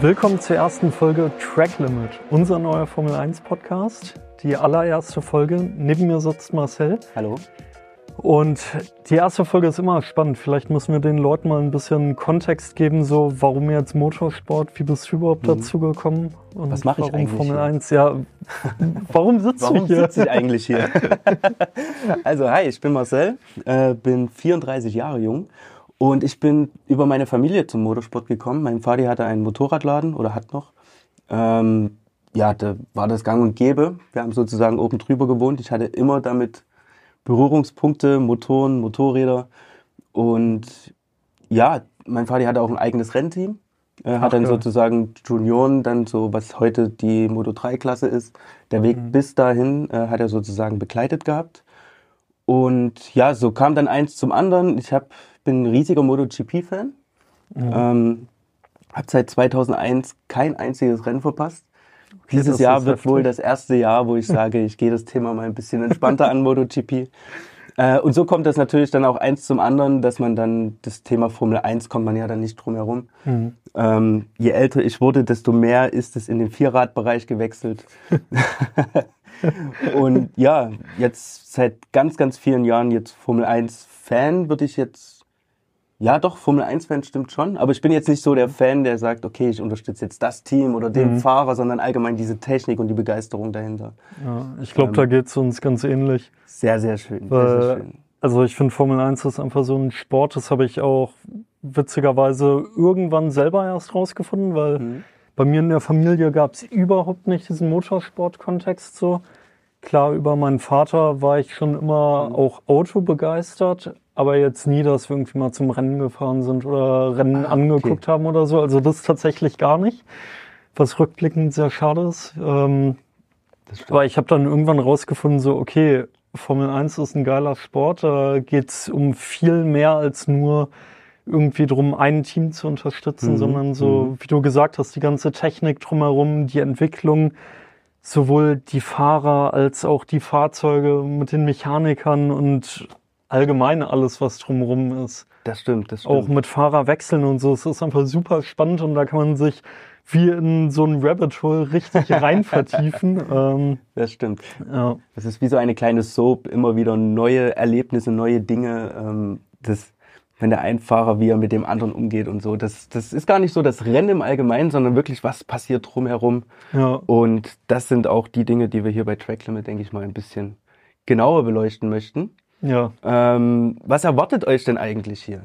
Willkommen zur ersten Folge Track Limit, unser neuer Formel 1 Podcast. Die allererste Folge. Neben mir sitzt Marcel. Hallo. Und die erste Folge ist immer spannend. Vielleicht müssen wir den Leuten mal ein bisschen Kontext geben, so warum jetzt Motorsport, wie bist du überhaupt Mhm. dazu gekommen? Und Was mache ich warum eigentlich Formel hier? 1? Ja, warum sitzt Warum du hier? sitze ich eigentlich hier? also, hi, ich bin Marcel, äh, bin 34 Jahre jung und ich bin über meine Familie zum Motorsport gekommen. Mein Vater hatte einen Motorradladen oder hat noch. Ähm, ja, da war das gang und gäbe. Wir haben sozusagen oben drüber gewohnt. Ich hatte immer damit Berührungspunkte, Motoren, Motorräder und ja, mein Vater hatte auch ein eigenes Rennteam. Er Ach, hat dann geil. sozusagen Junioren, dann so, was heute die Moto 3 Klasse ist. Der Weg Mhm. bis dahin äh, hat er sozusagen begleitet gehabt. Und ja, so kam dann eins zum anderen. Ich hab, bin ein riesiger MotoGP-Fan. Mhm. Ähm, hab seit 2001 kein einziges Rennen verpasst. Dieses das Jahr wird wohl heftig. das erste Jahr, wo ich sage, ich gehe das Thema mal ein bisschen entspannter an MotoGP. Äh, und so kommt das natürlich dann auch eins zum anderen, dass man dann das Thema Formel 1 kommt man ja dann nicht drum herum. Mhm. Ähm, je älter ich wurde, desto mehr ist es in den Vierradbereich gewechselt. und ja, jetzt seit ganz, ganz vielen Jahren jetzt Formel 1 Fan, würde ich jetzt, ja doch, Formel 1 Fan stimmt schon, aber ich bin jetzt nicht so der Fan, der sagt, okay, ich unterstütze jetzt das Team oder den Mhm. Fahrer, sondern allgemein diese Technik und die Begeisterung dahinter. Ja, ich glaube, Ähm, da geht es uns ganz ähnlich. Sehr, sehr schön. Sehr, sehr Weil, schön. also ich finde Formel 1 ist einfach so ein Sport, das habe ich auch witzigerweise irgendwann selber erst rausgefunden, weil Mhm. Bei mir in der Familie gab es überhaupt nicht diesen Motorsport-Kontext so. Klar, über meinen Vater war ich schon immer auch Auto begeistert, aber jetzt nie, dass wir irgendwie mal zum Rennen gefahren sind oder Rennen Ah, angeguckt haben oder so. Also das tatsächlich gar nicht, was rückblickend sehr schade ist. Ähm, aber ich habe dann irgendwann rausgefunden, so, okay, Formel 1 ist ein geiler Sport, da geht's um viel mehr als nur irgendwie drum, ein Team zu unterstützen, Mhm, sondern so, wie du gesagt hast, die ganze Technik drumherum, die Entwicklung, sowohl die Fahrer als auch die Fahrzeuge mit den Mechanikern und allgemein alles, was drumherum ist. Das stimmt, das stimmt. Auch mit Fahrerwechseln und so. Es ist einfach super spannend und da kann man sich wie in so ein Rabbit Hole richtig rein vertiefen. Ähm, das stimmt. ja. Das ist wie so eine kleine Soap, immer wieder neue Erlebnisse, neue Dinge. Ähm, das, wenn der Einfahrer, wie er mit dem anderen umgeht und so. Das, das ist gar nicht so das Rennen im Allgemeinen, sondern wirklich, was passiert drumherum. Ja, Und das sind auch die Dinge, die wir hier bei Track Limit, denke ich mal, ein bisschen genauer beleuchten möchten. ja. Ähm, was erwartet euch denn eigentlich hier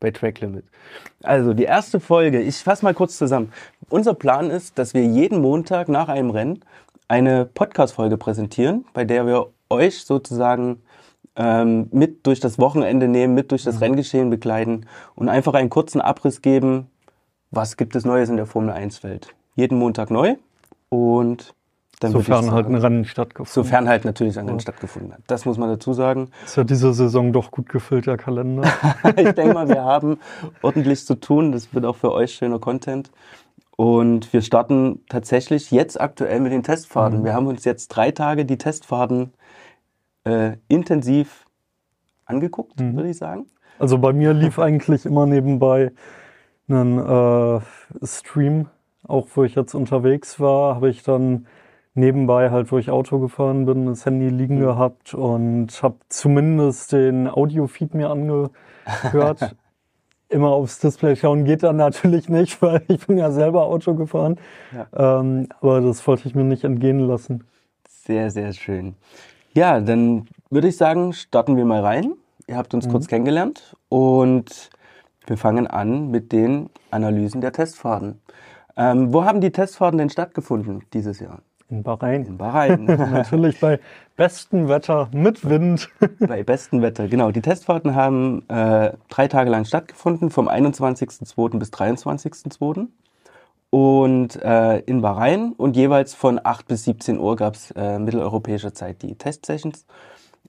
bei Track Limit? Also die erste Folge, ich fasse mal kurz zusammen. Unser Plan ist, dass wir jeden Montag nach einem Rennen eine Podcast-Folge präsentieren, bei der wir euch sozusagen ähm, mit durch das Wochenende nehmen, mit durch das Renngeschehen begleiten und einfach einen kurzen Abriss geben, was gibt es Neues in der Formel 1-Welt. Jeden Montag neu und dann Sofern halt ein sagen- Rennen stattgefunden. Sofern halt natürlich ein Rennen stattgefunden hat. Das muss man dazu sagen. Ist ja diese Saison doch gut gefüllt, der Kalender. ich denke mal, wir haben ordentlich zu tun. Das wird auch für euch schöner Content. Und wir starten tatsächlich jetzt aktuell mit den Testfahrten. Wir haben uns jetzt drei Tage die Testfahrten äh, intensiv angeguckt, würde ich sagen. Also bei mir lief eigentlich immer nebenbei ein äh, Stream, auch wo ich jetzt unterwegs war, habe ich dann nebenbei halt, wo ich Auto gefahren bin, das Handy liegen gehabt und habe zumindest den Audiofeed mir angehört. Immer aufs Display schauen geht dann natürlich nicht, weil ich bin ja selber Auto gefahren. Ähm, aber das wollte ich mir nicht entgehen lassen. Sehr, sehr schön. Ja, dann würde ich sagen, starten wir mal rein. Ihr habt uns kurz kennengelernt und wir fangen an mit den Analysen der Testfahrten. Ähm, wo haben die Testfahrten denn stattgefunden dieses Jahr? In Bahrain. In Bahrain. Natürlich bei bestem Wetter mit Wind. Bei bestem Wetter, genau. Die Testfahrten haben äh, drei Tage lang stattgefunden, vom 21.02. bis 23.02. Und äh, in Bahrain und jeweils von 8 bis 17 Uhr gab es äh, mitteleuropäischer Zeit die Testsessions.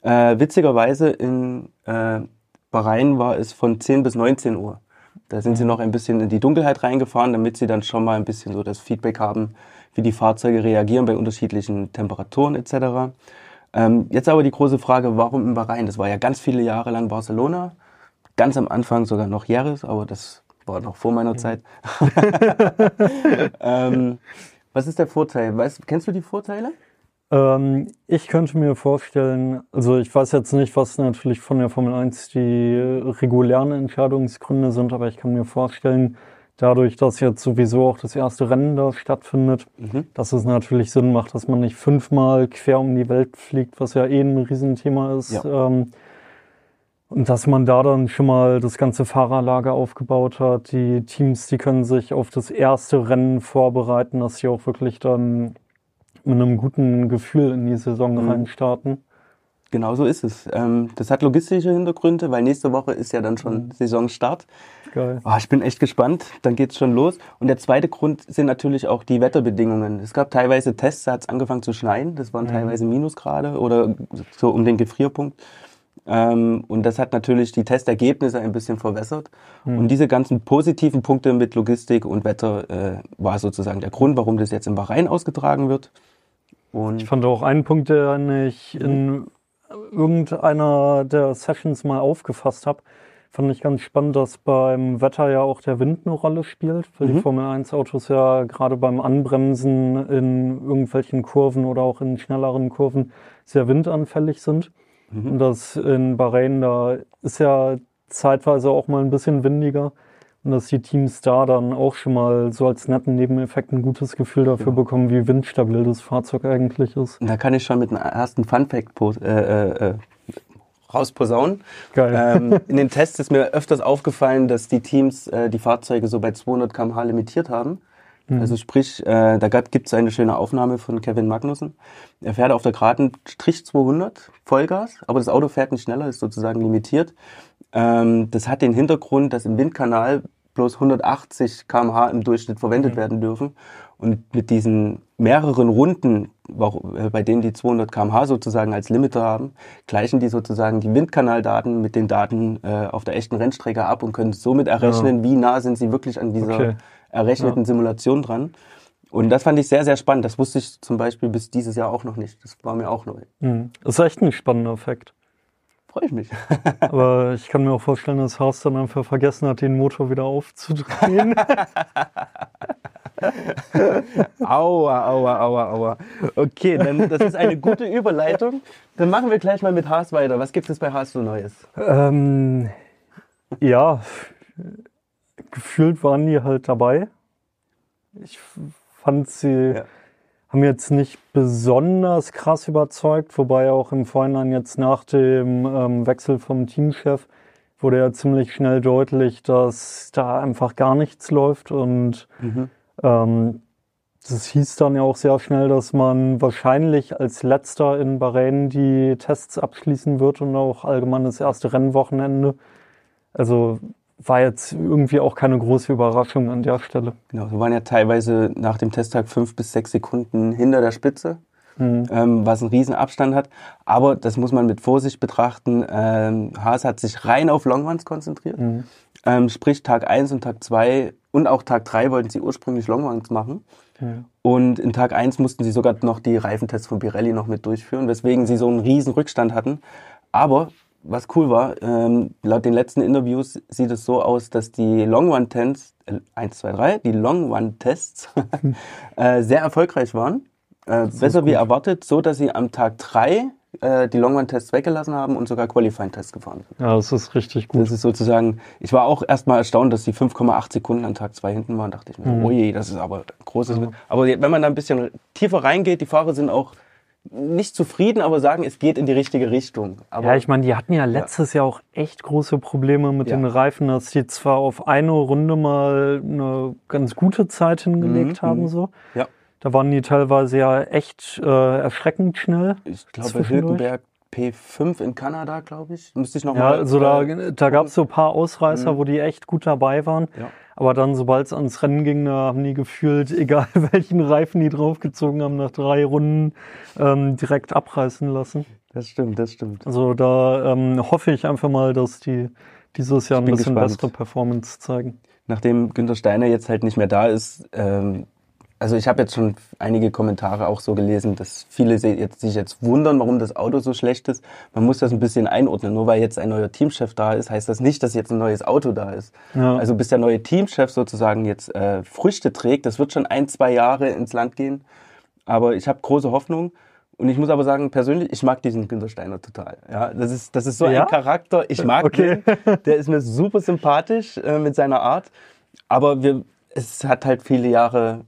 Äh, witzigerweise in äh, Bahrain war es von 10 bis 19 Uhr. Da sind sie noch ein bisschen in die Dunkelheit reingefahren, damit sie dann schon mal ein bisschen so das Feedback haben, wie die Fahrzeuge reagieren bei unterschiedlichen Temperaturen etc. Ähm, jetzt aber die große Frage, warum in Bahrain? Das war ja ganz viele Jahre lang Barcelona, ganz am Anfang sogar noch Jerez, aber das war noch vor meiner Zeit. ähm, was ist der Vorteil? Weißt, kennst du die Vorteile? Ähm, ich könnte mir vorstellen, also ich weiß jetzt nicht, was natürlich von der Formel 1 die regulären Entscheidungsgründe sind, aber ich kann mir vorstellen, dadurch, dass jetzt sowieso auch das erste Rennen da stattfindet, mhm. dass es natürlich Sinn macht, dass man nicht fünfmal quer um die Welt fliegt, was ja eh ein Riesenthema ist. Ja. Ähm, und dass man da dann schon mal das ganze Fahrerlager aufgebaut hat. Die Teams, die können sich auf das erste Rennen vorbereiten, dass sie auch wirklich dann mit einem guten Gefühl in die Saison mhm. reinstarten. Genau so ist es. Ähm, das hat logistische Hintergründe, weil nächste Woche ist ja dann schon mhm. Saisonstart. Geil. Oh, ich bin echt gespannt. Dann geht's schon los. Und der zweite Grund sind natürlich auch die Wetterbedingungen. Es gab teilweise Tests, da hat es angefangen zu schneien. Das waren mhm. teilweise Minusgrade oder so um den Gefrierpunkt. Ähm, und das hat natürlich die Testergebnisse ein bisschen verwässert. Mhm. Und diese ganzen positiven Punkte mit Logistik und Wetter äh, war sozusagen der Grund, warum das jetzt in Bahrain ausgetragen wird. Und ich fand auch einen Punkt, den ich in irgendeiner der Sessions mal aufgefasst habe, fand ich ganz spannend, dass beim Wetter ja auch der Wind eine Rolle spielt, weil mhm. die Formel 1 Autos ja gerade beim Anbremsen in irgendwelchen Kurven oder auch in schnelleren Kurven sehr windanfällig sind. Mhm. Und das in Bahrain, da ist ja zeitweise auch mal ein bisschen windiger. Und dass die Teams da dann auch schon mal so als netten Nebeneffekt ein gutes Gefühl dafür ja. bekommen, wie windstabil das Fahrzeug eigentlich ist. Da kann ich schon mit einem ersten Fun-Fact äh, äh, äh, rausposaunen. Geil. Ähm, in den Tests ist mir öfters aufgefallen, dass die Teams äh, die Fahrzeuge so bei 200 km/h limitiert haben. Mhm. Also sprich, äh, da gibt es eine schöne Aufnahme von Kevin Magnussen. Er fährt auf der geraden Strich 200 Vollgas, aber das Auto fährt nicht schneller, ist sozusagen limitiert. Ähm, das hat den Hintergrund, dass im Windkanal bloß 180 km/h im Durchschnitt verwendet mhm. werden dürfen. Und mit diesen mehreren Runden, äh, bei denen die 200 km/h sozusagen als Limiter haben, gleichen die sozusagen die Windkanaldaten mit den Daten äh, auf der echten Rennstrecke ab und können somit errechnen, ja. wie nah sind sie wirklich an dieser okay errechneten ja. Simulation dran. Und das fand ich sehr, sehr spannend. Das wusste ich zum Beispiel bis dieses Jahr auch noch nicht. Das war mir auch neu. Mhm. Das ist echt ein spannender Effekt. Freue ich mich. Aber ich kann mir auch vorstellen, dass Haas dann einfach vergessen hat, den Motor wieder aufzudrehen. aua, aua, aua, aua. Okay, dann das ist eine gute Überleitung. Dann machen wir gleich mal mit Haas weiter. Was gibt es bei Haas so Neues? Ähm, ja, gefühlt waren die halt dabei. Ich fand sie ja. haben jetzt nicht besonders krass überzeugt, wobei auch im Vorhinein jetzt nach dem ähm, Wechsel vom Teamchef wurde ja ziemlich schnell deutlich, dass da einfach gar nichts läuft und mhm. ähm, das hieß dann ja auch sehr schnell, dass man wahrscheinlich als letzter in Bahrain die Tests abschließen wird und auch allgemein das erste Rennwochenende. Also war jetzt irgendwie auch keine große Überraschung an der Stelle. Genau, wir waren ja teilweise nach dem Testtag fünf bis sechs Sekunden hinter der Spitze, mhm. ähm, was einen riesen Abstand hat. Aber das muss man mit Vorsicht betrachten. Ähm, Haas hat sich rein auf Longruns konzentriert. Mhm. Ähm, sprich, Tag 1 und Tag 2 und auch Tag 3 wollten sie ursprünglich Longruns machen. Mhm. Und in Tag 1 mussten sie sogar noch die Reifentests von Pirelli noch mit durchführen, weswegen sie so einen riesen Rückstand hatten. Aber was cool war, ähm, laut den letzten Interviews sieht es so aus, dass die Long Run Tests, äh, 1, 2, 3, die Long Run Tests äh, sehr erfolgreich waren. Äh, besser wie erwartet, so dass sie am Tag 3 äh, die Long Run Tests weggelassen haben und sogar Qualifying Tests gefahren sind. Ja, das ist richtig gut. Das ist sozusagen, ich war auch erstmal erstaunt, dass die 5,8 Sekunden an Tag 2 hinten waren, dachte ich mir, mhm. oh je, das ist aber großes. Mhm. Aber wenn man da ein bisschen tiefer reingeht, die Fahrer sind auch nicht zufrieden, aber sagen, es geht in die richtige Richtung. Aber, ja, ich meine, die hatten ja letztes ja. Jahr auch echt große Probleme mit ja. den Reifen, dass die zwar auf eine Runde mal eine ganz gute Zeit hingelegt mhm. haben, mhm. so. Ja. Da waren die teilweise ja echt äh, erschreckend schnell. Ich glaube, Hülkenberg P5 in Kanada, glaube ich. Müsste ich noch ja, mal. Also da, da gab es so ein paar Ausreißer, mhm. wo die echt gut dabei waren. Ja. Aber dann, sobald es ans Rennen ging, da haben die gefühlt, egal welchen Reifen die draufgezogen haben, nach drei Runden ähm, direkt abreißen lassen. Das stimmt, das stimmt. Also da ähm, hoffe ich einfach mal, dass die dieses Jahr ein bisschen gespannt. bessere Performance zeigen. Nachdem Günter Steiner jetzt halt nicht mehr da ist, ähm, also ich habe jetzt schon einige Kommentare auch so gelesen, dass viele jetzt, sich jetzt wundern, warum das Auto so schlecht ist. Man muss das ein bisschen einordnen. Nur weil jetzt ein neuer Teamchef da ist, heißt das nicht, dass jetzt ein neues Auto da ist. Ja. Also bis der neue Teamchef sozusagen jetzt äh, Früchte trägt, das wird schon ein, zwei Jahre ins Land gehen. Aber ich habe große Hoffnung. Und ich muss aber sagen, persönlich, ich mag diesen Günter Steiner total. Ja, das ist, das ist so Ja? ein Charakter. Ich mag Okay. den. Der ist mir super sympathisch äh, mit seiner Art. Aber wir, es hat halt viele Jahre,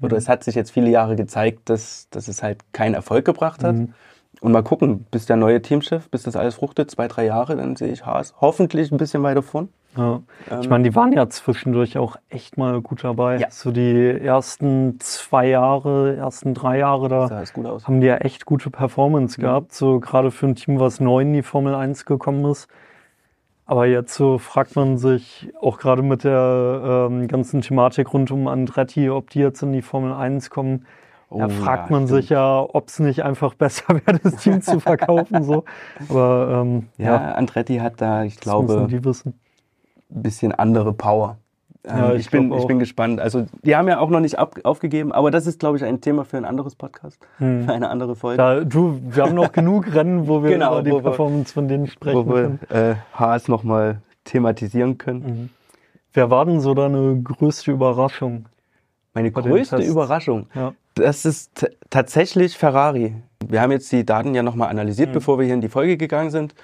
oder es hat sich jetzt viele Jahre gezeigt, dass, dass es halt keinen Erfolg gebracht hat. Und mal gucken, bis der neue Teamchef, bis das alles fruchtet, zwei, drei Jahre, dann sehe ich Haas hoffentlich ein bisschen weiter vorn. Ja. Ich meine, die waren ja zwischendurch auch echt mal gut dabei. Ja. So die ersten zwei Jahre, ersten drei Jahre, da haben die ja echt gute Performance gehabt. So gerade für ein Team, was neu in die Formel 1 gekommen ist. Aber jetzt so fragt man sich auch gerade mit der ähm, ganzen Thematik rund um Andretti, ob die jetzt in die Formel 1 kommen. da Oh, fragt ja, man sich ja, ob es nicht einfach besser wäre, das Team zu verkaufen. So. Aber ähm, Ja, ja, Andretti hat da, ich das glaube, ein bisschen andere Power. Ähm, Ja, ich, ich bin, ich bin gespannt. Also, die haben ja auch noch nicht ab, aufgegeben, aber das ist, glaube ich, ein Thema für ein anderes Podcast, für eine andere Folge. Da, du, wir haben noch genug Rennen, wo wir Genau, über die Performance von denen sprechen wo wir äh, Haas nochmal thematisieren können. Mhm. Wer war denn so deine größte Überraschung? Meine größte. Überraschung, Ja. das ist tatsächlich Ferrari. Wir haben jetzt die Daten ja nochmal analysiert, bevor wir hier in die Folge gegangen sind.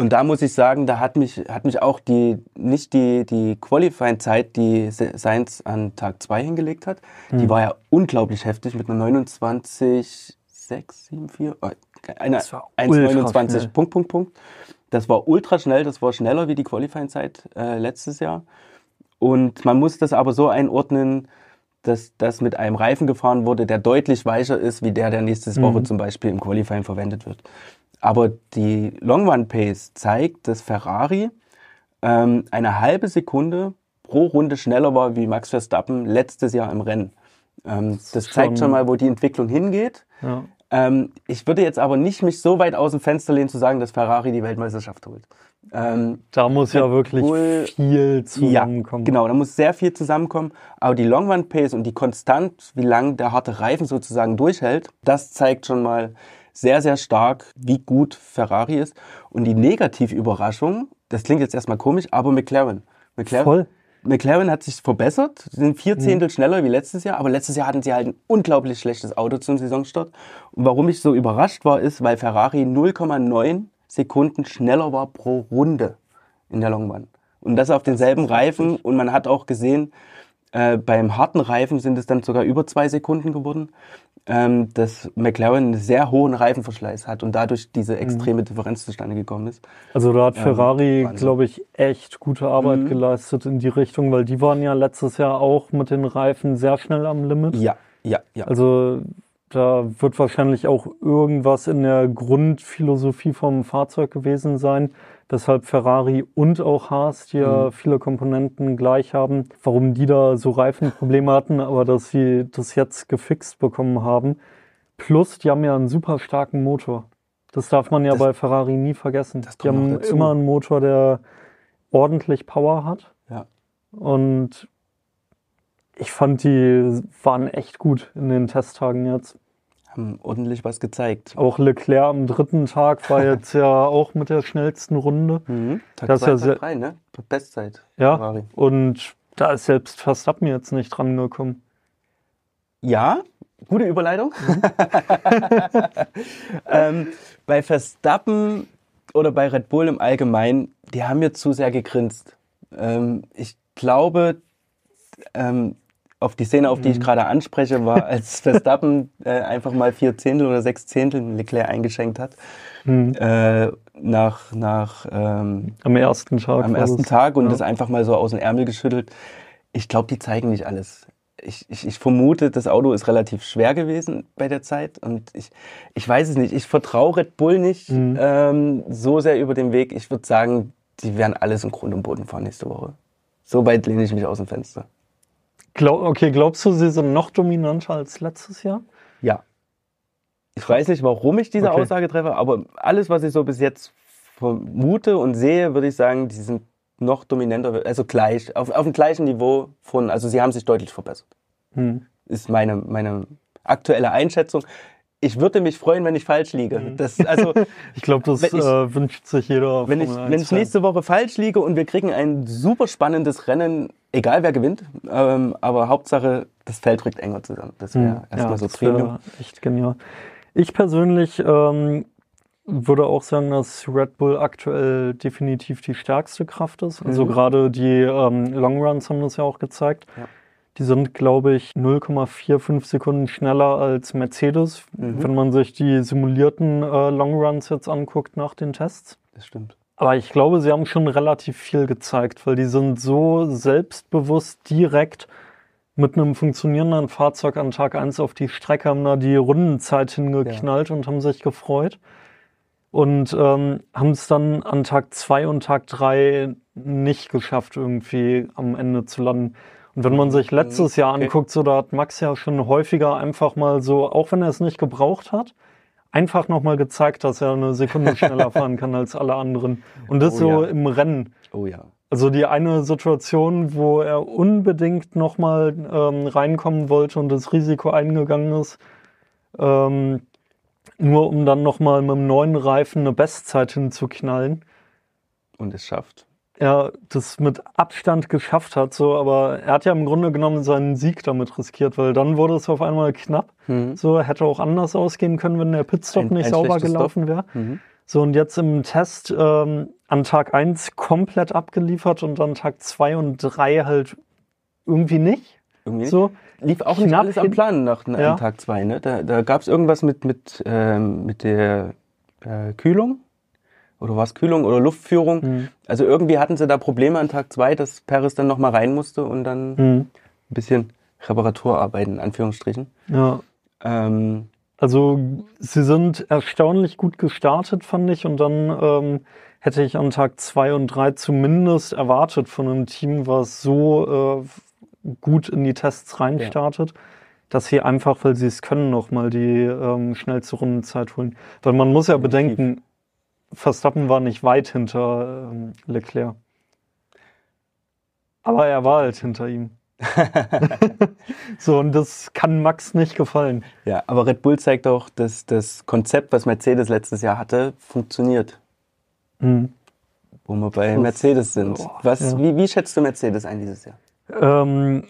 Und da muss ich sagen, da hat mich, hat mich auch die, nicht die, die Qualifying-Zeit, die Sainz an Tag 2 hingelegt hat, die war ja unglaublich heftig mit einer 29, 6, 7, 4, äh, eine Das war ultra 1,29 schnell. Punkt, Punkt, Punkt. Das war ultra schnell, das war schneller wie die Qualifying-Zeit äh, letztes Jahr. Und man muss das aber so einordnen, dass das mit einem Reifen gefahren wurde, der deutlich weicher ist, wie der, der nächste Mhm. Woche zum Beispiel im Qualifying verwendet wird. Aber die Long Run Pace zeigt, dass Ferrari ähm, eine halbe Sekunde pro Runde schneller war wie Max Verstappen letztes Jahr im Rennen. Ähm, das zeigt schon- schon mal, wo die Entwicklung hingeht. Ja. Ähm, ich würde jetzt aber nicht mich so weit aus dem Fenster lehnen zu sagen, dass Ferrari die Weltmeisterschaft holt. Ähm, Da muss ja wirklich Bull- viel zusammenkommen. ja, genau, da muss sehr viel zusammenkommen. Aber die Long Run Pace und die Konstant, wie lang der harte Reifen sozusagen durchhält, das zeigt schon mal sehr, sehr stark, wie gut Ferrari ist. Und die Negativüberraschung, das klingt jetzt erstmal komisch, aber McLaren. McLaren, Voll. McLaren hat sich verbessert, sie sind vier Zehntel schneller wie letztes Jahr, aber letztes Jahr hatten sie halt ein unglaublich schlechtes Auto zum Saisonstart. Und warum ich so überrascht war, ist, weil Ferrari 0,9 Sekunden schneller war pro Runde in der Longbahn. Und das auf denselben Reifen. Und man hat auch gesehen, äh, beim harten Reifen sind es dann sogar über zwei Sekunden geworden, ähm, dass McLaren einen sehr hohen Reifenverschleiß hat und dadurch diese extreme Differenz zustande gekommen ist. Also da hat Ferrari, Wahnsinn. glaube ich, echt gute Arbeit Mhm. geleistet in die Richtung, weil die waren ja letztes Jahr auch mit den Reifen sehr schnell am Limit. Ja, ja, ja. Also da wird wahrscheinlich auch irgendwas in der Grundphilosophie vom Fahrzeug gewesen sein, weshalb Ferrari und auch Haas, die ja Mhm. viele Komponenten gleich haben, warum die da so Reifenprobleme hatten, aber dass sie das jetzt gefixt bekommen haben. Plus, die haben ja einen super starken Motor. Das darf man ja Das- bei Ferrari nie vergessen. Die haben immer einen Motor, der ordentlich Power hat. ja. Und ich fand, die waren echt gut in den Testtagen jetzt. Haben ordentlich was gezeigt. Auch Leclerc am dritten Tag war jetzt ja auch mit der schnellsten Runde. Mhm. Tag Das ist zwei, ja Tag drei, ne? Bestzeit. Ja. Ferrari. Und da ist selbst Verstappen jetzt nicht dran gekommen. Ja, gute Überleitung. Mhm. ähm, bei Verstappen oder bei Red Bull im Allgemeinen, die haben mir zu sehr gegrinst. Ähm, ich glaube, ähm, auf die Szene, auf die Mhm. ich gerade anspreche, war, als Verstappen äh, einfach mal vier Zehntel oder sechs Zehntel Leclerc eingeschenkt hat. Mhm. Äh, nach nach ähm, Am ersten Tag. am ersten. Tag und ja. das einfach mal so aus dem Ärmel geschüttelt. Ich glaube, die zeigen nicht alles. Ich, ich, ich vermute, das Auto ist relativ schwer gewesen bei der Zeit und ich, ich weiß es nicht. Ich vertraue Red Bull nicht Mhm. ähm, so sehr über den Weg. Ich würde sagen, die werden alles im Grund und Boden fahren nächste Woche. So weit lehne ich mich aus dem Fenster. Glaub, okay, glaubst du, sie sind noch dominanter als letztes Jahr? Ja. Ich weiß nicht, warum ich diese Okay. Aussage treffe, aber alles, was ich so bis jetzt vermute und sehe, würde ich sagen, die sind noch dominanter, also gleich, auf, auf dem gleichen Niveau von, also sie haben sich deutlich verbessert. Hm. ist meine, meine aktuelle Einschätzung. Ich würde mich freuen, wenn ich falsch liege. Mhm. Das, also, Ich glaube, das ich- äh, wünscht sich jeder. wenn ich, wenn ich 1 -Fan. nächste Woche falsch liege und wir kriegen ein super spannendes Rennen, egal wer gewinnt, ähm, aber Hauptsache, das Feld rückt enger zusammen. Das wäre Mhm. erstmal so das wär Premium. Echt genial. Ich persönlich ähm, würde auch sagen, dass Red Bull aktuell definitiv die stärkste Kraft ist. Also Mhm. gerade die ähm, Long Runs haben das ja auch gezeigt. Ja. Die sind, glaube ich, 0,45 Sekunden schneller als Mercedes, Mhm. wenn man sich die simulierten äh, Long Runs jetzt anguckt nach den Tests. Das stimmt. Aber ich glaube, sie haben schon relativ viel gezeigt, weil die sind so selbstbewusst direkt mit einem funktionierenden Fahrzeug an Tag 1 auf die Strecke, haben da die Rundenzeit hingeknallt und haben sich gefreut. Und ähm, haben es dann an Tag 2 und Tag 3 nicht geschafft, irgendwie am Ende zu landen. Und wenn man sich letztes Jahr Okay. anguckt, so da hat Max ja schon häufiger einfach mal so, auch wenn er es nicht gebraucht hat, einfach nochmal gezeigt, dass er eine Sekunde schneller fahren kann als alle anderen. Und das Oh so ja. im Rennen. Oh ja. Also die eine Situation, wo er unbedingt nochmal ähm, reinkommen wollte und das Risiko eingegangen ist, ähm, nur um dann nochmal mit dem neuen Reifen eine Bestzeit hinzuknallen. Und es schafft. Er das mit Abstand geschafft hat, so, aber er hat ja im Grunde genommen seinen Sieg damit riskiert, weil dann wurde es auf einmal knapp. Mhm. So hätte auch anders ausgehen können, wenn der Pitstop Ein- nicht ein sauber gelaufen wäre. Mhm. So, und jetzt im Test ähm, an Tag 1 komplett abgeliefert und an Tag 2 und 3 halt irgendwie nicht. Irgendwie So, lief auch nicht knapp alles am Plan nach, Ja. Tag zwei. Ne? Da, da gab es irgendwas mit, mit, ähm, mit der äh, Kühlung. Oder war es Kühlung oder Luftführung? Mhm. Also irgendwie hatten sie da Probleme an Tag zwei, dass Paris dann nochmal rein musste und dann ein hm, bisschen Reparaturarbeiten, in Anführungsstrichen. ja. Ähm, Also sie sind erstaunlich gut gestartet, fand ich. Und dann ähm, hätte ich an Tag 2 und 3 zumindest erwartet von einem Team, was so äh, gut in die Tests reinstartet, dass sie einfach, weil sie es können, nochmal die ähm, schnellste Rundenzeit holen. Weil man muss ja bedenken, Verstappen war nicht weit hinter ähm, Leclerc. Aber er war halt hinter ihm. so, und das kann Max nicht gefallen. ja, aber Red Bull zeigt auch, dass das Konzept, was Mercedes letztes Jahr hatte, funktioniert. Mhm. Wo wir bei Das- Mercedes sind. Boah, Was, ja. wie, wie schätzt du Mercedes ein dieses Jahr? Ähm,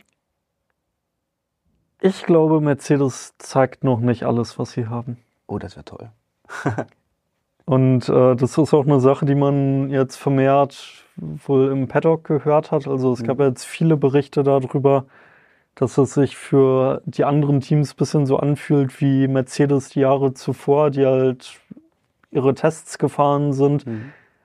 ich glaube, Mercedes zeigt noch nicht alles, was sie haben. Oh, das wäre toll. Und äh, das ist auch eine Sache, die man jetzt vermehrt wohl im Paddock gehört hat. Also es gab Mhm. jetzt viele Berichte darüber, dass es sich für die anderen Teams ein bisschen so anfühlt wie Mercedes die Jahre zuvor, die halt ihre Tests gefahren sind.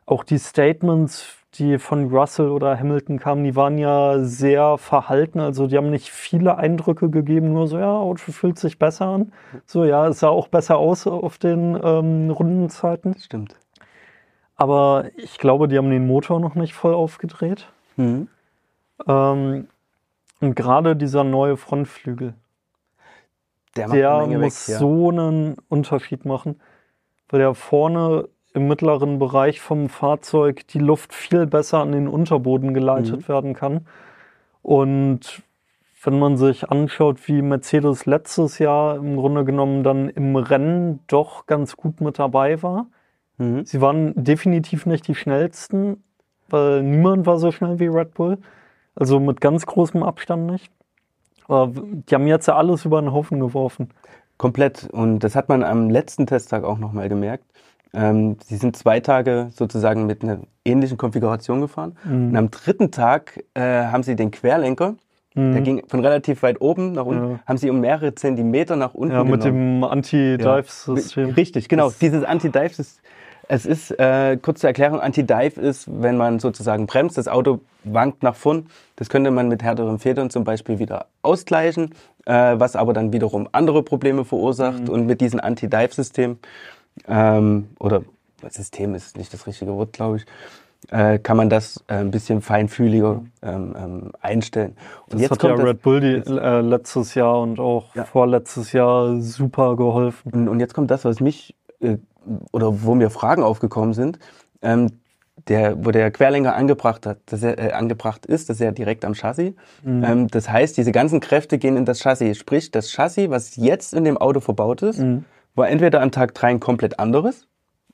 Auch die Statements, die von Russell oder Hamilton kamen, die waren ja sehr verhalten. Also die haben nicht viele Eindrücke gegeben, nur so, ja, Auto fühlt sich besser an. So, ja, es sah auch besser aus auf den ähm, Rundenzeiten. Das stimmt. Aber ich glaube, die haben den Motor noch nicht voll aufgedreht. Mhm. Ähm, und gerade dieser neue Frontflügel, Der der muss weg, ja. so einen Unterschied machen, weil der vorne im mittleren Bereich vom Fahrzeug die Luft viel besser an den Unterboden geleitet Mhm. werden kann. Und wenn man sich anschaut, wie Mercedes letztes Jahr im Grunde genommen dann im Rennen doch ganz gut mit dabei war. Mhm. Sie waren definitiv nicht die schnellsten, weil niemand war so schnell wie Red Bull. Also mit ganz großem Abstand nicht. Aber die haben jetzt ja alles über den Haufen geworfen. Komplett. Und das hat man am letzten Testtag auch nochmal gemerkt. Ähm, sie sind zwei Tage sozusagen mit einer ähnlichen Konfiguration gefahren. Mhm. Und am dritten Tag äh, haben sie den Querlenker, der ging von relativ weit oben nach unten, Ja. haben sie um mehrere Zentimeter nach unten Ja, mit genommen. dem Anti-Dive-System. Richtig, genau. Das- Dieses Anti-Dive ist, es ist, äh, kurze Erklärung, Anti-Dive ist, wenn man sozusagen bremst, das Auto wankt nach vorn. Das könnte man mit härteren Federn zum Beispiel wieder ausgleichen, äh, was aber dann wiederum andere Probleme verursacht. Und mit diesem Anti-Dive-System, ähm, oder System ist nicht das richtige Wort, glaube ich, äh, kann man das äh, ein bisschen feinfühliger ähm, ähm, einstellen. Und Das hat ja kommt das- Red Bull die, äh, letztes Jahr und auch Ja. vorletztes Jahr super geholfen. Und, und jetzt kommt das, was mich äh, oder wo mir Fragen aufgekommen sind. Ähm, der, wo der Querlenker angebracht, hat, dass er, äh, angebracht ist, das ist ja direkt am Chassis. Ähm, das heißt, diese ganzen Kräfte gehen in das Chassis. Sprich, das Chassis, was jetzt in dem Auto verbaut ist, war entweder an Tag 3 ein komplett anderes,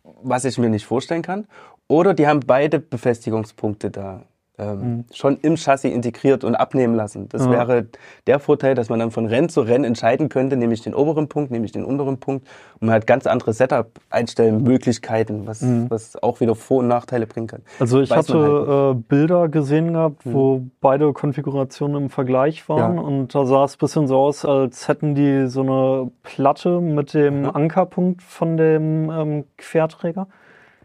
was ich mir nicht vorstellen kann, oder die haben beide Befestigungspunkte da ähm, schon im Chassis integriert und abnehmen lassen. Das Ja. wäre der Vorteil, dass man dann von Rennen zu Rennen entscheiden könnte, nehme ich den oberen Punkt, nehme ich den unteren Punkt und man hat ganz andere Setup-Einstellmöglichkeiten, was, was auch wieder Vor- und Nachteile bringen kann. Also ich Weiß man halt hatte äh, Bilder gesehen gehabt, wo beide Konfigurationen im Vergleich waren Ja. und da sah es ein bisschen so aus, als hätten die so eine Platte mit dem Ankerpunkt von dem ähm, Querträger,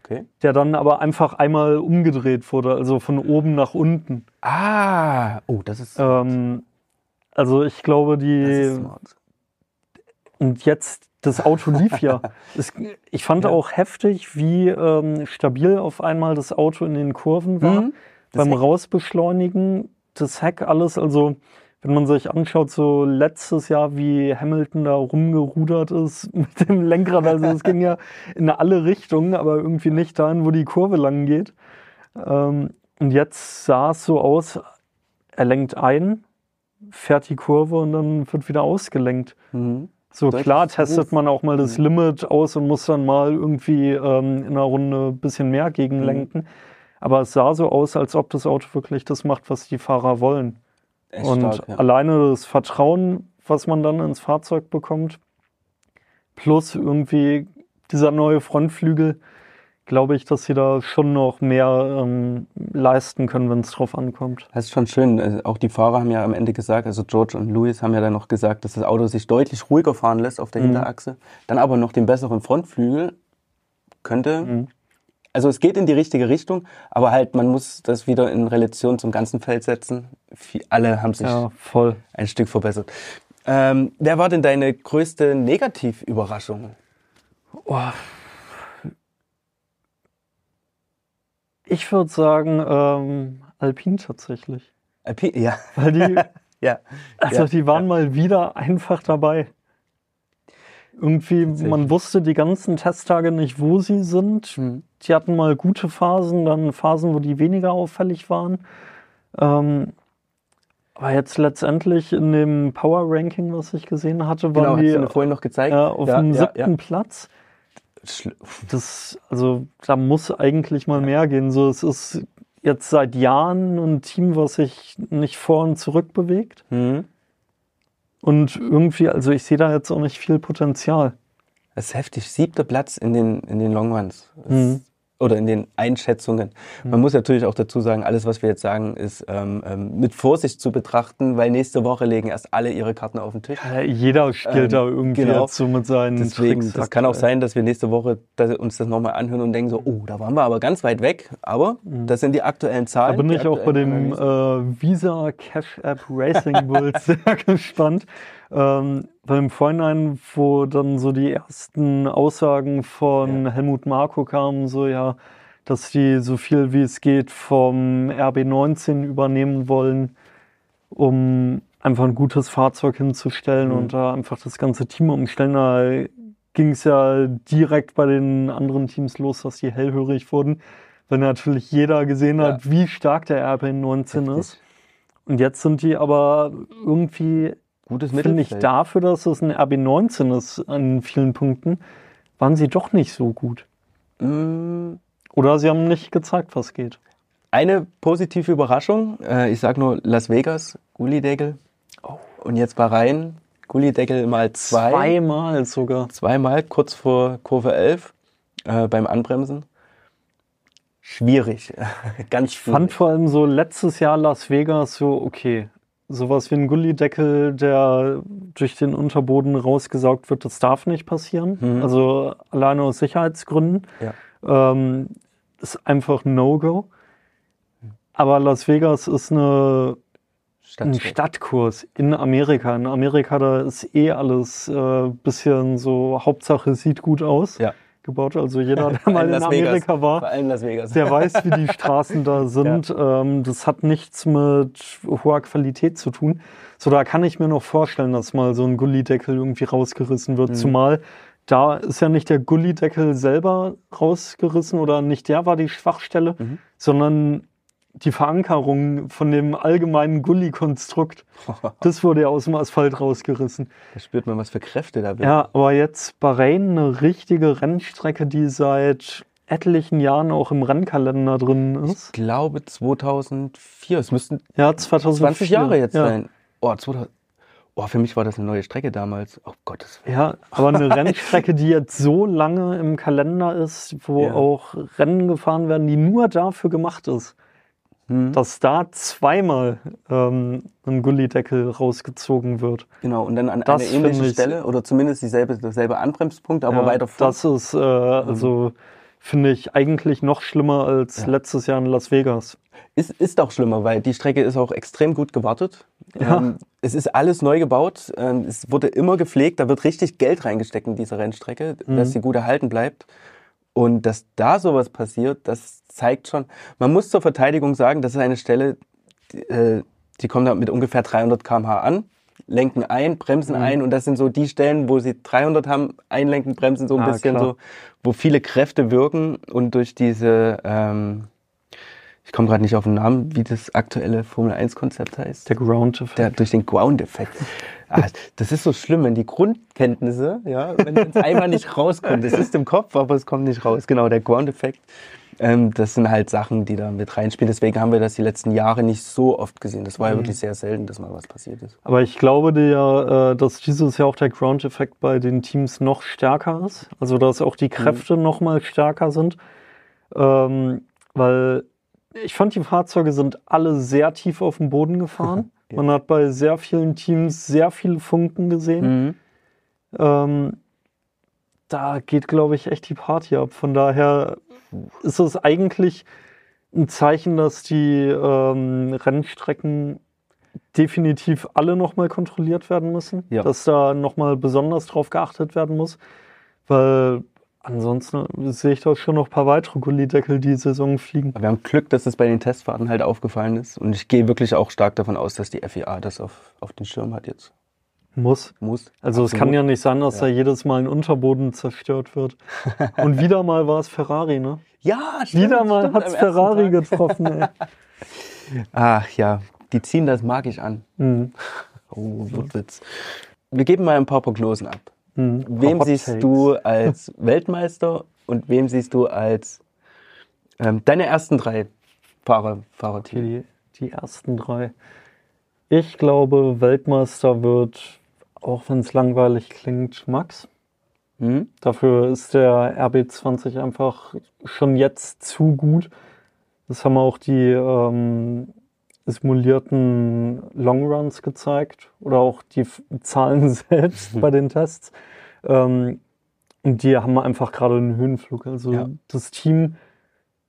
Okay. der dann aber einfach einmal umgedreht wurde, also von oben nach unten. Ah, oh, das ist, Ähm, also ich glaube, die und jetzt das Auto lief ja. Es, ich fand Ja. auch heftig, wie ähm, stabil auf einmal das Auto in den Kurven war. Mhm. Beim Heck. Rausbeschleunigen, das Heck, alles. Also, wenn man sich anschaut, so letztes Jahr, wie Hamilton da rumgerudert ist mit dem Lenkrad. Also, es ging ja in alle Richtungen, aber irgendwie nicht dahin, wo die Kurve lang geht. Ähm, und jetzt sah es so aus, er lenkt ein, fährt die Kurve und dann wird wieder ausgelenkt. Mhm. So Deutlich klar testet man auch mal das Limit aus und muss dann mal irgendwie ähm, in einer Runde ein bisschen mehr gegenlenken. Aber es sah so aus, als ob das Auto wirklich das macht, was die Fahrer wollen. Echt und stark, ja. alleine das Vertrauen, was man dann ins Fahrzeug bekommt, plus irgendwie dieser neue Frontflügel, glaube ich, dass sie da schon noch mehr ähm, leisten können, wenn es drauf ankommt. Das ist schon schön. Also Auch die Fahrer haben ja am Ende gesagt, also George und Louis haben ja dann noch gesagt, dass das Auto sich deutlich ruhiger fahren lässt auf der Hinterachse. Dann aber noch den besseren Frontflügel könnte. Also es geht in die richtige Richtung, aber halt man muss das wieder in Relation zum ganzen Feld setzen. Alle haben sich Ja, voll. ein Stück verbessert. Ähm, wer war denn deine größte Negativüberraschung? Oh. Ich würde sagen, ähm, Alpin tatsächlich. Alpi- Ja, Weil die, ja. also ja. die waren mal wieder einfach dabei. Irgendwie, man wusste die ganzen Testtage nicht, wo sie sind. Mhm. Die hatten mal gute Phasen, dann Phasen, wo die weniger auffällig waren. Ähm, aber jetzt letztendlich in dem Power Ranking, was ich gesehen hatte, Genau, waren hast die mir vorhin noch gezeigt. äh, auf ja, dem ja, siebten ja. Platz. Das, also, da muss eigentlich mal mehr gehen. So, es ist jetzt seit Jahren ein Team, was sich nicht vor und zurück bewegt. Mhm. Und irgendwie, also ich sehe da jetzt auch nicht viel Potenzial. Das ist heftig. Siebter Platz in den, in den Long Runs. Das Mhm. Oder in den Einschätzungen. Man muss natürlich auch dazu sagen, alles, was wir jetzt sagen, ist ähm, ähm, mit Vorsicht zu betrachten, weil nächste Woche legen erst alle ihre Karten auf den Tisch. Ja, jeder spielt Ähm, da irgendwie genau. so mit seinen Deswegen, Tricks. das kann auch sein, dass wir nächste Woche uns das nochmal anhören und denken so, oh, da waren wir aber ganz weit weg. Aber das sind die aktuellen Da Zahlen. bin die ich auch bei dem äh, Visa Cash App Racing Bulls sehr gespannt. Ähm, weil im Vorhinein, wo dann so die ersten Aussagen von Helmut Marko kamen, so ja, dass die so viel wie es geht vom RB19 übernehmen wollen, um einfach ein gutes Fahrzeug hinzustellen und da einfach das ganze Team umstellen. Da ging es ja direkt bei den anderen Teams los, dass die hellhörig wurden, weil natürlich jeder gesehen hat, wie stark der RB19 ist. Und jetzt sind die aber irgendwie, Gutes finde ich, dafür, dass es ein RB19 ist an vielen Punkten, waren sie doch nicht so gut. Mm, Oder sie haben nicht gezeigt, was geht. Eine positive Überraschung, äh, ich sag nur Las Vegas, Gullideckel. Und jetzt Bahrain, Gullideckel mal zwei. Zweimal sogar. Zweimal, kurz vor Kurve 11, äh, beim Anbremsen. Schwierig, ganz schwierig. Fand vor allem so letztes Jahr Las Vegas so, okay, sowas wie ein Gullideckel, der durch den Unterboden rausgesaugt wird, das darf nicht passieren. Mhm. Also alleine aus Sicherheitsgründen. Ja. Ähm, ist einfach ein No-Go. Aber Las Vegas ist eine, ein Stadt- Stadtkurs in Amerika. In Amerika, da ist eh alles äh, bisschen so, Hauptsache sieht gut aus Ja. Gebaut. Also jeder, der mal in Las Vegas. Amerika war, der weiß, wie die Straßen da sind. Ähm, das hat nichts mit hoher Qualität zu tun. So, da kann ich mir noch vorstellen, dass mal so ein Gullideckel irgendwie rausgerissen wird. Zumal da ist ja nicht der Gullideckel selber rausgerissen oder nicht der war die Schwachstelle, Mhm. sondern die Verankerung von dem allgemeinen Gully-Konstrukt. Das wurde ja aus dem Asphalt rausgerissen. Da spürt man, was für Kräfte da wirken. Ja, aber jetzt Bahrain eine richtige Rennstrecke, die seit etlichen Jahren auch im Rennkalender drin Ich ist. glaube 2004. Es müssten Ja, 2004. 20 Jahre jetzt ja. sein. Oh, 2000. Oh, für mich war das eine neue Strecke damals. Oh Gottes Willen. Ja, aber eine Rennstrecke, die jetzt so lange im Kalender ist, wo Ja. auch Rennen gefahren werden, die nur dafür gemacht ist, Hm. dass da zweimal ähm, ein Gullideckel rausgezogen wird. Genau, und dann an Das einer ähnlichen finde ich- Stelle oder zumindest dieselbe, derselbe Anbremspunkt, aber ja, weiter vor. Das ist, äh, also finde ich eigentlich noch schlimmer als Ja. letztes Jahr in Las Vegas. Ist, ist auch schlimmer, weil die Strecke ist auch extrem gut gewartet. Ja. Ähm, es ist alles neu gebaut. Ähm, es wurde immer gepflegt. Da wird richtig Geld reingesteckt in diese Rennstrecke, Mhm. dass sie gut erhalten bleibt. Und dass da sowas passiert, das zeigt schon. Man muss zur Verteidigung sagen, das ist eine Stelle, die, äh, die kommt da mit ungefähr 300 km/h an, lenken ein, bremsen Mhm. ein. Und das sind so die Stellen, wo sie 300 haben, einlenken, bremsen, so ein Ah, bisschen klar. so, wo viele Kräfte wirken. Und durch diese, ähm, ich komme gerade nicht auf den Namen, wie das aktuelle Formel 1-Konzept heißt. Der Ground Effect. Der, durch den Ground-Effekt. Ah, das ist so schlimm, wenn die Grundkenntnisse, ja, wenn es einfach nicht rauskommt. Es ist im Kopf, aber es kommt nicht raus. Genau, der Ground-Effekt. Ähm, das sind halt Sachen, die da mit reinspielen. Deswegen haben wir das die letzten Jahre nicht so oft gesehen. Das war ja wirklich sehr selten, dass mal was passiert ist. Aber ich glaube dir, äh, dass dieses Jahr auch der Ground-Effekt bei den Teams noch stärker ist. Also dass auch die Kräfte noch mal stärker sind. Ähm, weil ich fand, die Fahrzeuge sind alle sehr tief auf dem Boden gefahren. Ja. Man hat bei sehr vielen Teams sehr viele Funken gesehen. Mhm. Ähm, da geht, glaube ich, echt die Party ab. Von daher ist es eigentlich ein Zeichen, dass die ähm, Rennstrecken definitiv alle nochmal kontrolliert werden müssen. Ja. Dass da nochmal besonders drauf geachtet werden muss. Weil ansonsten sehe ich da schon noch ein paar weitere Gullideckel die Saison fliegen. Wir haben Glück, dass es bei den Testfahrten halt aufgefallen ist. Und ich gehe wirklich auch stark davon aus, dass die FIA das auf, auf den Schirm hat jetzt. Muss. Muss. Also es kann ja nicht sein, dass Ja. da jedes Mal ein Unterboden zerstört wird. Und wieder mal war es Ferrari, ne? Ja, stimmt, Wieder mal hat es Ferrari getroffen, ey. Ach ja, die ziehen das mag ich an. Mhm. Oh, Wortwitz. Wir geben mal ein paar Prognosen ab. Mhm. Wem Hot siehst Takes. du als Weltmeister und wem siehst du als ähm, deine ersten drei Fahrer, Fahrerteam? Die, die ersten drei. Ich glaube, Weltmeister wird, auch wenn es langweilig klingt, Max. Hm? Dafür ist der RB20 einfach schon jetzt zu gut. Das haben auch die ähm, simulierten Longruns gezeigt oder auch die Zahlen selbst bei den Tests. Ähm, und die haben einfach gerade einen Höhenflug. Also Ja. das Team,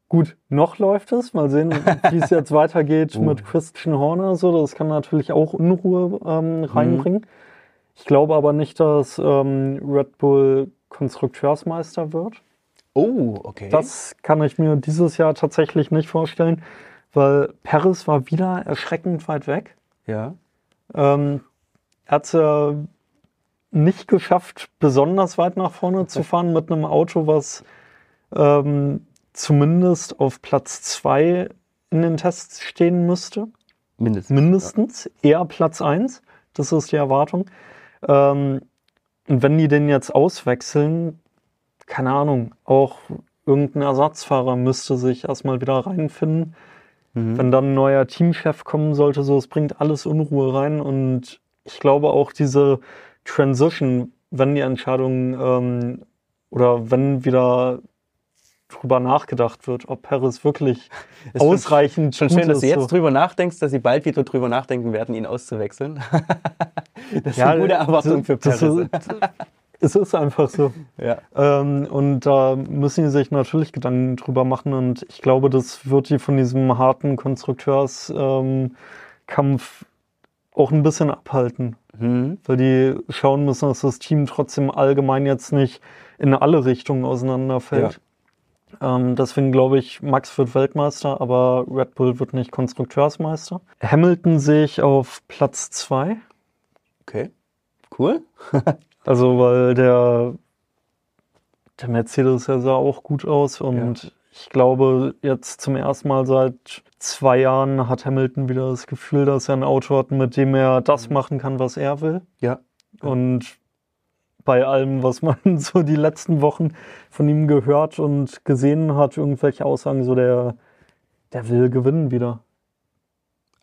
gut, noch läuft es. Mal sehen, wie es jetzt weitergeht Uh. mit Christian Horner. So, das kann natürlich auch Unruhe ähm, reinbringen. Ich glaube aber nicht, dass ähm, Red Bull Konstrukteursmeister wird. Oh, okay. Das kann ich mir dieses Jahr tatsächlich nicht vorstellen, weil Paris war wieder erschreckend weit weg. ja. Ähm, er hat es ja nicht geschafft, besonders weit nach vorne zu fahren mit einem Auto, was ähm, zumindest auf Platz 2 in den Tests stehen müsste. Mindestens. Mindestens. Eher Platz 1. Das ist die Erwartung. Ähm, und wenn die den jetzt auswechseln, keine Ahnung, auch irgendein Ersatzfahrer müsste sich erstmal wieder reinfinden. Mhm. Wenn dann ein neuer Teamchef kommen sollte, so, es bringt alles Unruhe rein. Und ich glaube auch diese Transition, wenn die Entscheidung ähm, oder wenn wieder drüber nachgedacht wird, ob Paris wirklich Ist schon- ausreichend Schon gut schön, dass du jetzt so. drüber nachdenkst, dass sie bald wieder drüber nachdenken werden, ihn auszuwechseln. das ist Ja, eine gute Erwartung für das Paris. Es ist einfach so. ja. Ähm, und da müssen die sich natürlich Gedanken drüber machen. Und ich glaube, das wird die von diesem harten Konstrukteurskampf ähm, auch ein bisschen abhalten. Mhm. Weil die schauen müssen, dass das Team trotzdem allgemein jetzt nicht in alle Richtungen auseinanderfällt. Ähm, deswegen glaube ich, Max wird Weltmeister, aber Red Bull wird nicht Konstrukteursmeister. Hamilton sehe ich auf Platz zwei. Okay. Cool. Also, weil der der Mercedes der sah auch gut aus und ja. ich glaube, jetzt zum ersten Mal seit zwei Jahren hat Hamilton wieder das Gefühl, dass er ein Auto hat, mit dem er das mhm. machen kann, was er will. Ja. Und bei allem, was man so die letzten Wochen von ihm gehört und gesehen hat, irgendwelche Aussagen, so der, der will gewinnen wieder.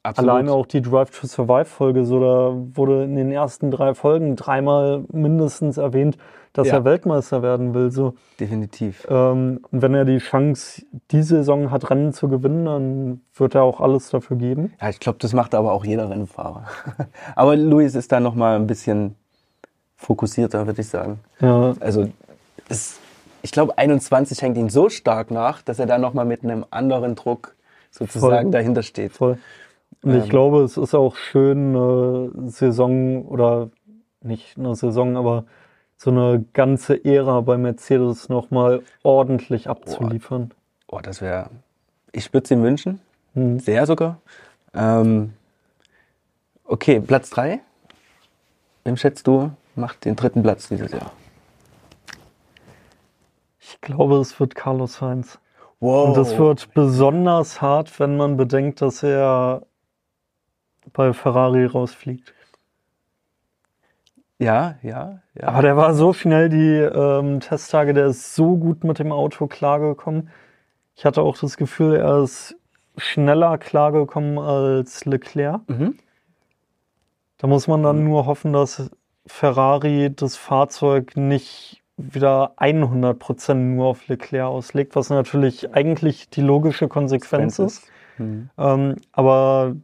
Absolut. Alleine auch die Drive to Survive Folge, so da wurde in den ersten drei Folgen dreimal mindestens erwähnt, dass ja. er Weltmeister werden will. So. Definitiv. Ähm, und wenn er die Chance, die Saison hat, Rennen zu gewinnen, dann wird er auch alles dafür geben. Ja, ich glaube, das macht aber auch jeder Rennfahrer. aber Luis ist da noch mal ein bisschen fokussierter, würde ich sagen. Ja. Also es, ich glaube, 21 hängt ihn so stark nach, dass er da noch mal mit einem anderen Druck sozusagen Voll. dahinter steht. Voll. Und ähm. ich glaube, es ist auch schön, eine Saison oder nicht eine Saison, aber so eine ganze Ära bei Mercedes nochmal ordentlich abzuliefern. Oh, oh das wäre. Ich würde es ihm wünschen. Mhm. Sehr sogar. Ähm, okay, Platz 3. Wem schätzt du, macht den dritten Platz dieses Jahr? Ich glaube, es wird Carlos Sainz. Wow. Und das wird besonders hart, wenn man bedenkt, dass er bei Ferrari rausfliegt. Ja, ja, ja. Aber der war so schnell die ähm, Testtage, der ist so gut mit dem Auto klargekommen. Ich hatte auch das Gefühl, er ist schneller klargekommen als Leclerc. Mhm. Da muss man dann mhm. nur hoffen, dass Ferrari das Fahrzeug nicht wieder 100% nur auf Leclerc auslegt, was natürlich eigentlich die logische Konsequenz ist. Mhm. Ähm, aber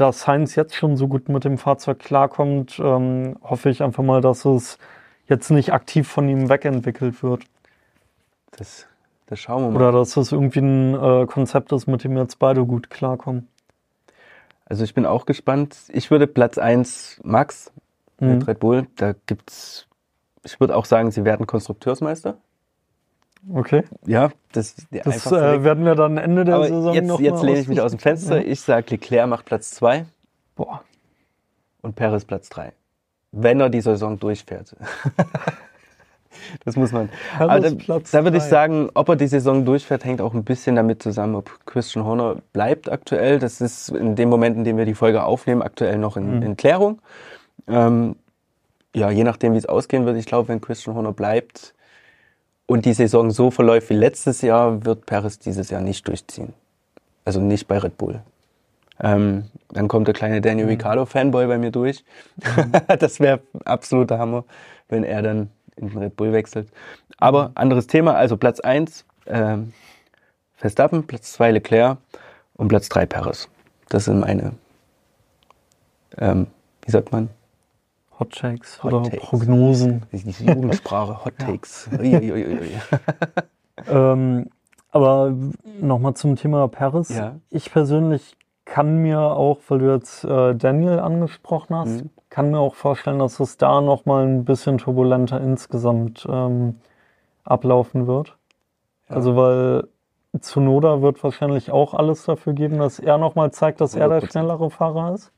da Sainz jetzt schon so gut mit dem Fahrzeug klarkommt, ähm, hoffe ich einfach mal, dass es jetzt nicht aktiv von ihm wegentwickelt wird. Das, das schauen wir mal. Oder dass es irgendwie ein äh, Konzept ist, mit dem jetzt beide gut klarkommen. Also ich bin auch gespannt. Ich würde Platz 1 Max mhm. mit Red Bull. Da gibt's, ich würde auch sagen, sie werden Konstrukteursmeister. Okay. Ja, das, das äh, werden wir dann Ende der Aber Saison jetzt, noch Jetzt lehne ich mich aus dem Fenster. Ich sage, Leclerc macht Platz 2. Boah. Und Perez Platz 3. Wenn er die Saison durchfährt. das muss man. Perez da, da würde ich sagen, ob er die Saison durchfährt, hängt auch ein bisschen damit zusammen, ob Christian Horner bleibt aktuell. Das ist in dem Moment, in dem wir die Folge aufnehmen, aktuell noch in, mhm. in Klärung. Ähm, ja, je nachdem, wie es ausgehen wird. Ich glaube, wenn Christian Horner bleibt, und die Saison so verläuft wie letztes Jahr, wird Paris dieses Jahr nicht durchziehen. Also nicht bei Red Bull. Ähm, dann kommt der kleine Daniel mhm. Ricciardo Fanboy bei mir durch. Mhm. das wäre absoluter Hammer, wenn er dann in den Red Bull wechselt. Aber mhm. anderes Thema, also Platz 1 ähm, Verstappen, Platz 2 Leclerc und Platz 3 Paris. Das sind meine, ähm, wie sagt man, Hot Takes Hot oder Takes. Prognosen. Die Jugendsprache, Hot Takes. ähm, aber nochmal zum Thema Paris. Ja. Ich persönlich kann mir auch, weil du jetzt äh, Daniel angesprochen hast, mhm. kann mir auch vorstellen, dass es da nochmal ein bisschen turbulenter insgesamt ähm, ablaufen wird. Ja. Also weil Zunoda wird wahrscheinlich auch alles dafür geben, dass er nochmal zeigt, dass 100%. er der schnellere Fahrer ist.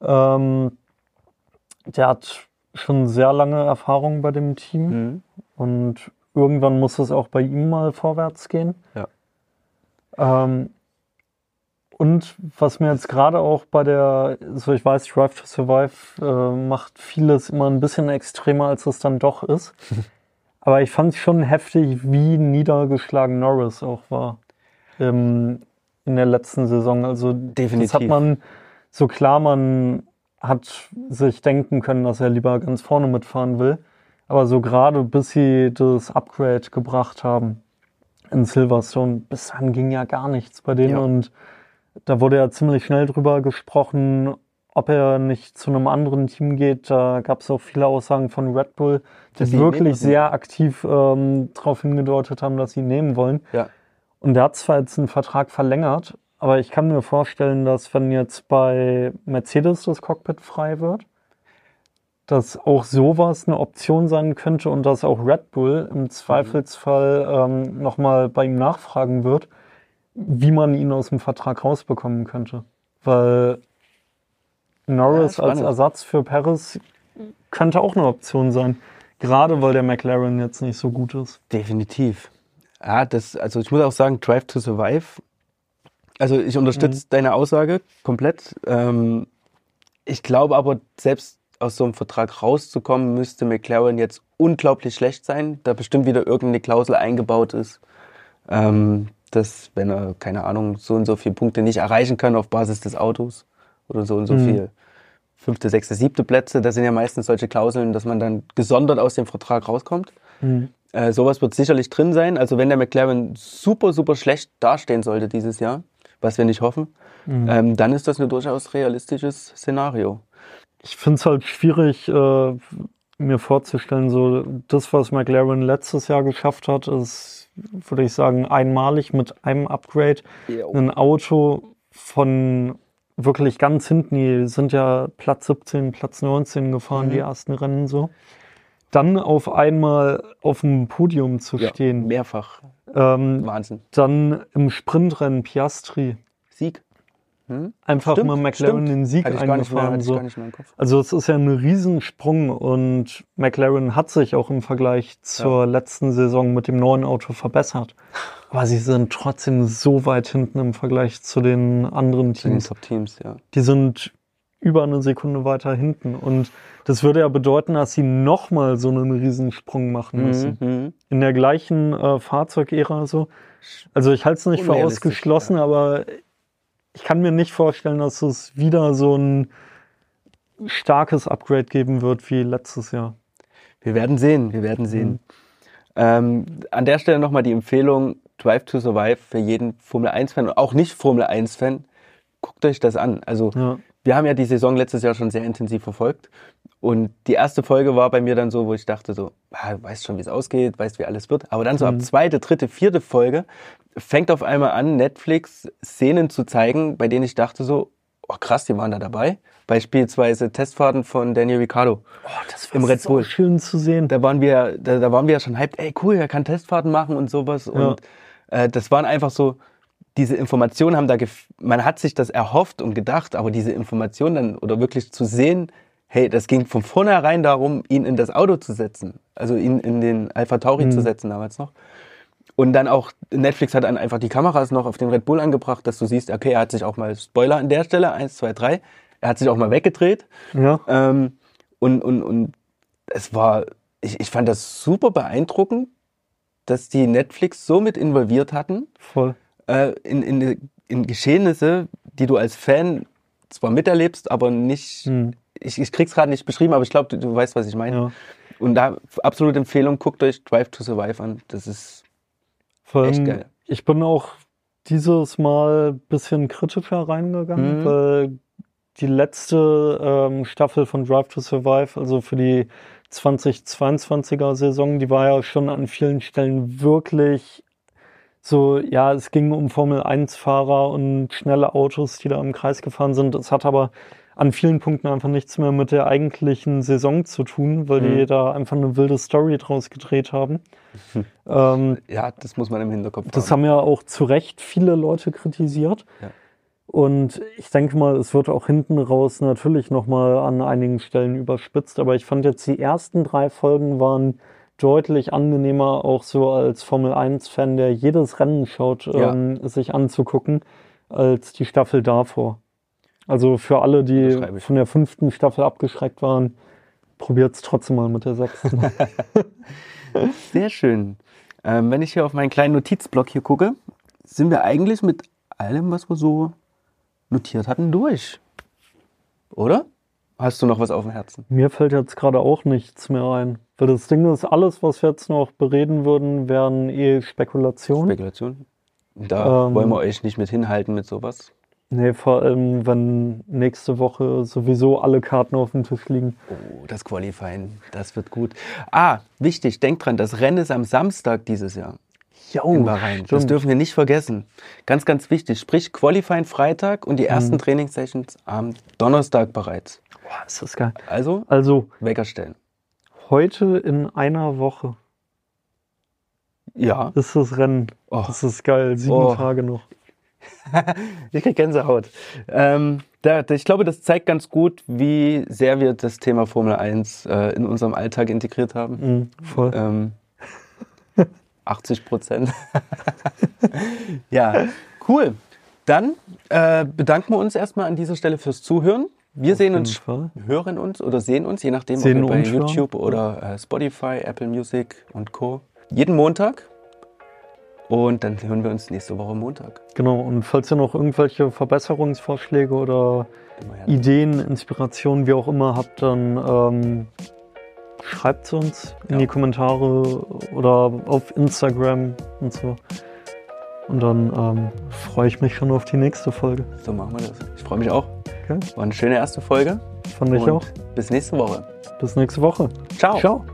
Ähm, der hat schon sehr lange Erfahrung bei dem Team mhm. und irgendwann muss es auch bei ihm mal vorwärts gehen. Ja. Ähm, und was mir jetzt gerade auch bei der, so ich weiß, Drive to Survive äh, macht vieles immer ein bisschen extremer, als es dann doch ist. Aber ich fand es schon heftig, wie niedergeschlagen Norris auch war ähm, in der letzten Saison. Also Definitiv. das hat man, so klar man hat sich denken können, dass er lieber ganz vorne mitfahren will. Aber so gerade bis sie das Upgrade gebracht haben in Silverstone, bis dann ging ja gar nichts bei denen. Ja. Und da wurde ja ziemlich schnell drüber gesprochen, ob er nicht zu einem anderen Team geht. Da gab es auch viele Aussagen von Red Bull, die wirklich sehr aktiv ähm, darauf hingedeutet haben, dass sie ihn nehmen wollen. Ja. Und der hat zwar jetzt einen Vertrag verlängert, aber ich kann mir vorstellen, dass wenn jetzt bei Mercedes das Cockpit frei wird, dass auch sowas eine Option sein könnte und dass auch Red Bull im Zweifelsfall ähm, nochmal bei ihm nachfragen wird, wie man ihn aus dem Vertrag rausbekommen könnte. Weil Norris ja, als Ersatz für Paris könnte auch eine Option sein. Gerade weil der McLaren jetzt nicht so gut ist. Definitiv. Ja, das, also ich muss auch sagen, Drive to Survive. Also ich unterstütze Mhm. deine Aussage komplett. Ähm, ich glaube aber, selbst aus so einem Vertrag rauszukommen, müsste McLaren jetzt unglaublich schlecht sein, da bestimmt wieder irgendeine Klausel eingebaut ist, ähm, dass wenn er, keine Ahnung, so und so viele Punkte nicht erreichen kann auf Basis des Autos oder so und so Mhm. viel fünfte, sechste, siebte Plätze, das sind ja meistens solche Klauseln, dass man dann gesondert aus dem Vertrag rauskommt. Mhm. Äh, sowas wird sicherlich drin sein. Also wenn der McLaren super, super schlecht dastehen sollte dieses Jahr, was wir nicht hoffen, Mhm. ähm, dann ist das ein durchaus realistisches Szenario. Ich finde es halt schwierig, äh, mir vorzustellen, so das, was McLaren letztes Jahr geschafft hat, ist, würde ich sagen, einmalig mit einem Upgrade. Ein Auto von wirklich ganz hinten, die sind ja Platz 17, Platz 19 gefahren, Mhm. die ersten Rennen so. Dann auf einmal auf dem Podium zu Ja, stehen. mehrfach. Ähm, Wahnsinn. dann im Sprintrennen Piastri. Sieg. Hm? Einfach Stimmt, mal McLaren stimmt. den Sieg eingefahren. so. gar nicht mehr im Kopf. Also es ist ja ein Riesensprung und McLaren hat sich auch im Vergleich zur letzten Saison mit dem neuen Auto verbessert. Aber sie sind trotzdem so weit hinten im Vergleich zu den anderen Zu den Teams. Top-Teams, ja. Die sind über eine Sekunde weiter hinten. Und das würde ja bedeuten, dass sie nochmal so einen Riesensprung machen müssen. Mhm. In der gleichen äh, Fahrzeugära so. Also ich halte es nicht für ausgeschlossen, aber ich kann mir nicht vorstellen, dass es wieder so ein starkes Upgrade geben wird wie letztes Jahr. Wir werden sehen, wir werden sehen. Mhm. Ähm, an der Stelle nochmal die Empfehlung, Drive to Survive für jeden Formel 1-Fan und auch nicht Formel 1-Fan. Guckt euch das an. Also Ja. Wir haben ja die Saison letztes Jahr schon sehr intensiv verfolgt. Und die erste Folge war bei mir dann so, wo ich dachte so, ah, weißt schon, wie es ausgeht, weißt, wie alles wird. Aber dann so Mhm. ab zweite, dritte, vierte Folge fängt auf einmal an, Netflix Szenen zu zeigen, bei denen ich dachte so, oh krass, die waren da dabei. Beispielsweise Testfahrten von Daniel Ricciardo. Oh, das Im Red so Bull. schön zu sehen. Da waren wir, da, da waren wir ja schon hyped, ey cool, er kann Testfahrten machen und sowas. Und äh, das waren einfach so, diese Informationen haben da, man hat sich das erhofft und gedacht, aber diese Informationen dann oder wirklich zu sehen, hey, das ging von vornherein darum, ihn in das Auto zu setzen. Also ihn in den Alpha Tauri Mhm. zu setzen damals noch. Und dann auch, Netflix hat dann einfach die Kameras noch auf den Red Bull angebracht, dass du siehst, okay, er hat sich auch mal, Spoiler an der Stelle, eins, zwei, drei, er hat sich auch mal weggedreht. Ja. Ähm, und, und, und es war, ich, ich fand das super beeindruckend, dass die Netflix so mit involviert hatten Voll. Äh, in, in, in Geschehnisse, die du als Fan zwar miterlebst, aber nicht, Hm. ich, ich krieg's gerade nicht beschrieben, aber ich glaube, du, du weißt, was ich meine. Ja. Und da absolute Empfehlung, guckt euch Drive to Survive an. Das ist Vor Echt geil. Ich bin auch dieses Mal ein bisschen kritischer reingegangen, Mhm. weil die letzte ähm, Staffel von Drive to Survive, also für die 2022er Saison, die war ja schon an vielen Stellen wirklich so, ja, es ging um Formel 1 Fahrer und schnelle Autos, die da im Kreis gefahren sind. Es hat aber an vielen Punkten einfach nichts mehr mit der eigentlichen Saison zu tun, weil die Mhm. da einfach eine wilde Story draus gedreht haben. ähm, ja, das muss man im Hinterkopf das haben. haben ja auch zu Recht viele Leute kritisiert. Ja. Und ich denke mal, es wird auch hinten raus natürlich nochmal an einigen Stellen überspitzt. Aber ich fand jetzt die ersten drei Folgen waren deutlich angenehmer, auch so als Formel 1-Fan, der jedes Rennen schaut, Ja. ähm, sich anzugucken, als die Staffel davor. Also für alle, die von der fünften Staffel abgeschreckt waren, probiert es trotzdem mal mit der sechsten. Sehr schön. Ähm, wenn ich hier auf meinen kleinen Notizblock hier gucke, sind wir eigentlich mit allem, was wir so notiert hatten, durch. Oder? Hast du noch was auf dem Herzen? Mir fällt jetzt gerade auch nichts mehr ein. Weil das Ding ist, alles, was wir jetzt noch bereden würden, wären eh Spekulationen. Spekulation? Da Ähm. wollen wir euch nicht mit hinhalten mit sowas. nee, vor allem, wenn nächste Woche sowieso alle Karten auf dem Tisch liegen. Oh, das Qualifying, das wird gut. Ah, wichtig, denkt dran, das Rennen ist am Samstag dieses Jahr Bahrain. Das dürfen wir nicht vergessen. Ganz, ganz wichtig. Sprich, Qualifying Freitag und die ersten Mhm. Trainingssessions am Donnerstag bereits. Boah, ist das geil. Also, Also, Wecker stellen. heute in einer Woche Ja. ist das Rennen. Oh. Das ist geil. Sieben Oh. Tage noch. Ich krieg Gänsehaut. Ähm, Da, ich glaube, das zeigt ganz gut, wie sehr wir das Thema Formel 1 äh, in unserem Alltag integriert haben. Mhm, voll. Ähm, 80 Prozent. ja, cool. Dann äh, bedanken wir uns erstmal an dieser Stelle fürs Zuhören. Wir Auf sehen uns, Fall. hören uns oder sehen uns, je nachdem, Sehen ob wir bei. YouTube oder äh, Spotify, Apple Music und Co. Jeden Montag. Und dann hören wir uns nächste Woche Montag. Genau, und falls ihr noch irgendwelche Verbesserungsvorschläge oder. Ideen, Inspirationen, wie auch immer habt, dann ähm, schreibt es uns in Ja. die Kommentare oder auf Instagram und so. Und dann ähm, freue ich mich schon auf die nächste Folge. So machen wir das. Ich freue mich auch. Okay. War eine schöne erste Folge. Fand ich und auch. Bis nächste Woche. Bis nächste Woche. Ciao. Ciao.